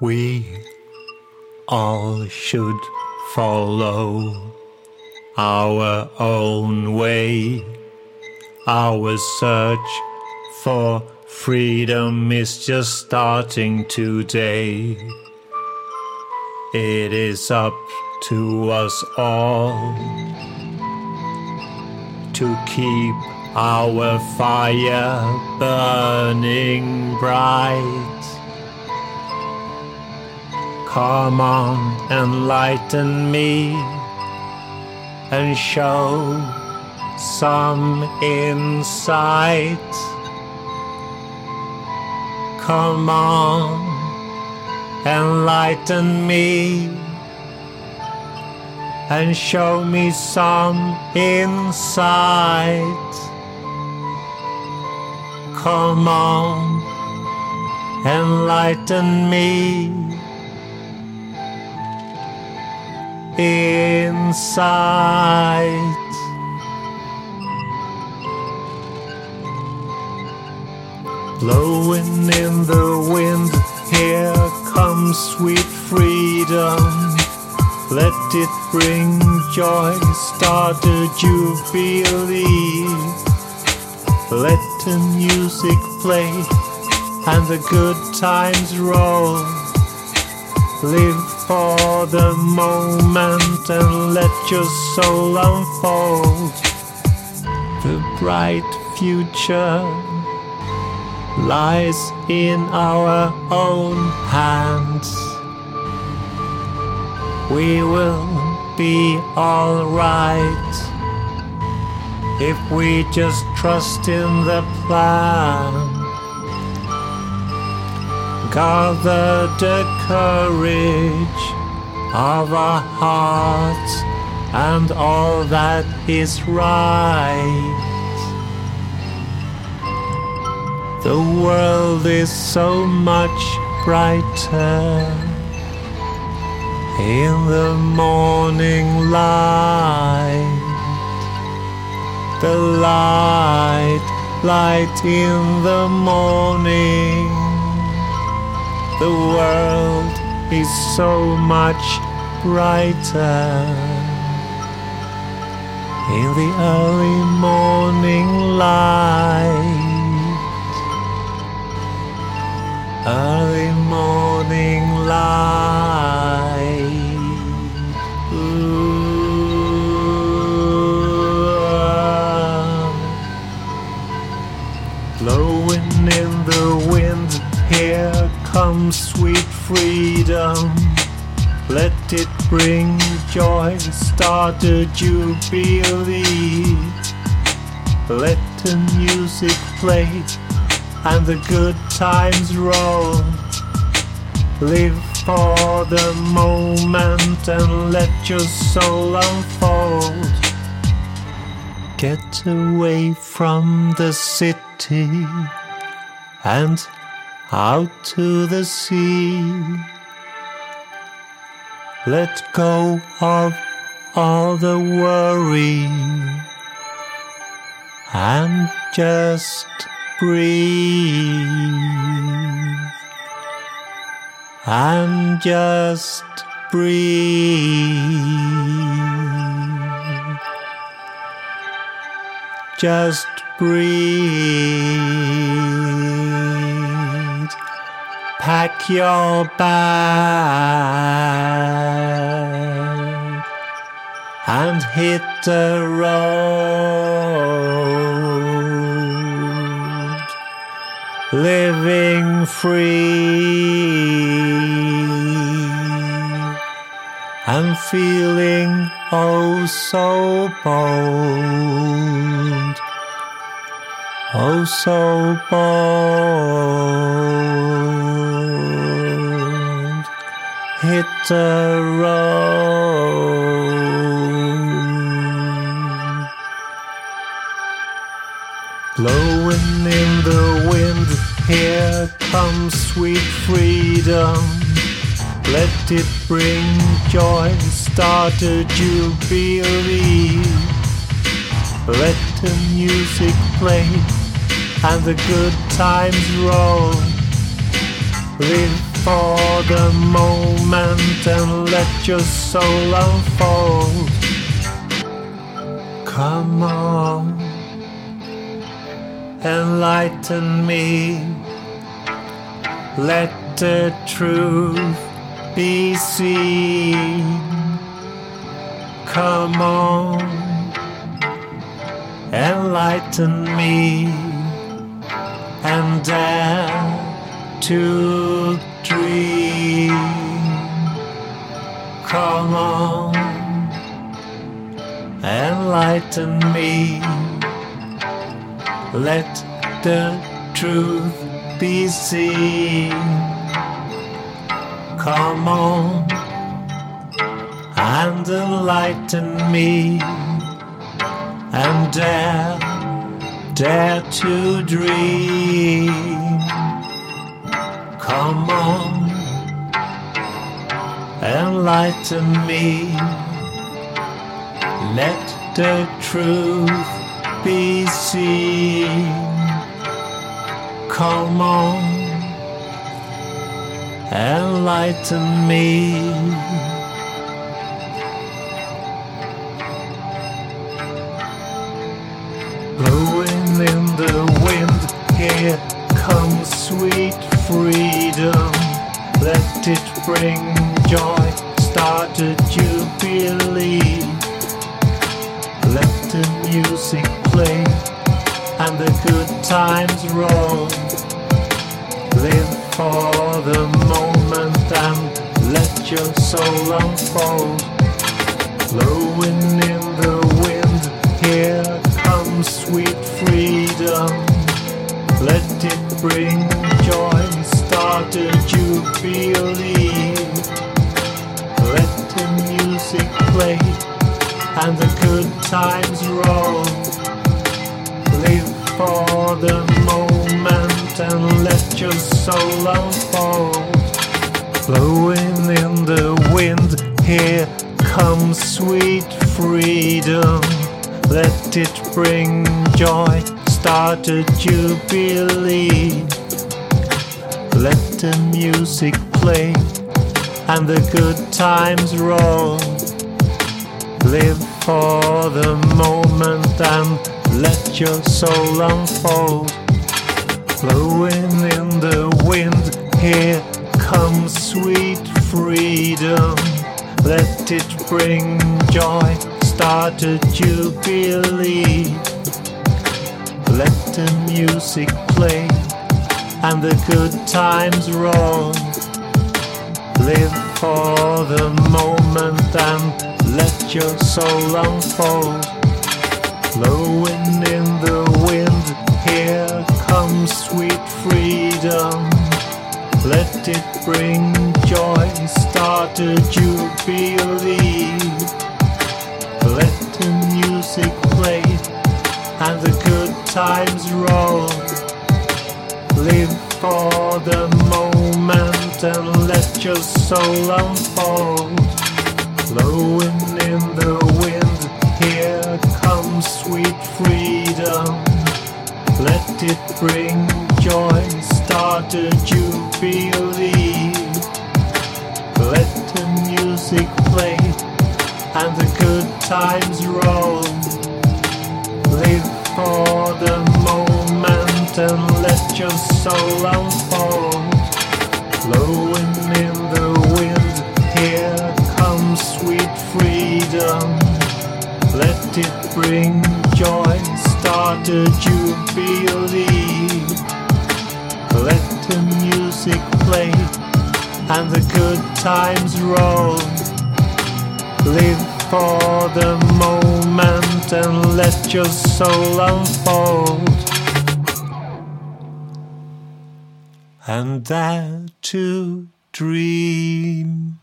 We all should follow our own way. Our search for freedom is just starting today. It is up to us all to keep our fire burning bright. Come on, enlighten me and show some insight. Come on, enlighten me and show me some insight. Come on, enlighten me. Insight. Blowing in the wind, here comes sweet freedom. Let it bring joy, start a jubilee. Let the music play and the good times roll. Live for the moment and let your soul unfold. The bright future lies in our own hands. We will be alright if we just trust in the plan. Gather the courage of our hearts and all that is right. The world is so much brighter in the morning light. The light, light in the morning. The world is so much brighter in the early morning light. Early morning light. Blowing in the wind, here comes sweet freedom. Let it bring joy, start a jubilee. Let the music play and the good times roll. Live for the moment and let your soul unfold. Get away from the city and out to the sea. Let go of all the worry and just breathe and just breathe. Just breathe. Pack your bag and hit the road, living free. And feeling oh so bold, oh so bold. The. Blowing in the wind, here comes sweet freedom. Let it bring joy, start a jubilee. Let the music play and the good times roll. Live for the moment and let your soul unfold. Come on, enlighten me. Let the truth be seen. Come on, enlighten me and dare to Come on, enlighten me. Let the truth be seen. Come on and enlighten me and dare, dare to dream. Enlighten me. Let the truth be seen. Come on, enlighten me. Blowing in the wind, here comes sweet freedom. Let it bring joy, start you believe? Let the music play and the good times roll. Live for the moment and let your soul unfold. Blowing in the for the moment and let your soul unfold. Blowing in the wind, here comes sweet freedom. Let it bring joy, start a jubilee. Let the music play and the good times roll. Live for the moment and let your soul unfold. Blowing in the wind, here comes sweet freedom. Let it bring joy start a jubilee. Let the music play and the good times roll. Live for the moment and let your soul unfold. Blowing in the wind, here comes sweet freedom. Let it bring joy, start a jubilee. Let the music play and the good times roll. Live for the moment and let your soul unfold. Blowing in the wind, here comes sweet freedom. Let it bring joy, start a jubilee. Let the music play and the good times roll. Live for the moment and let your soul unfold. Blowing Live for the moment and let your soul unfold. And dare to dream.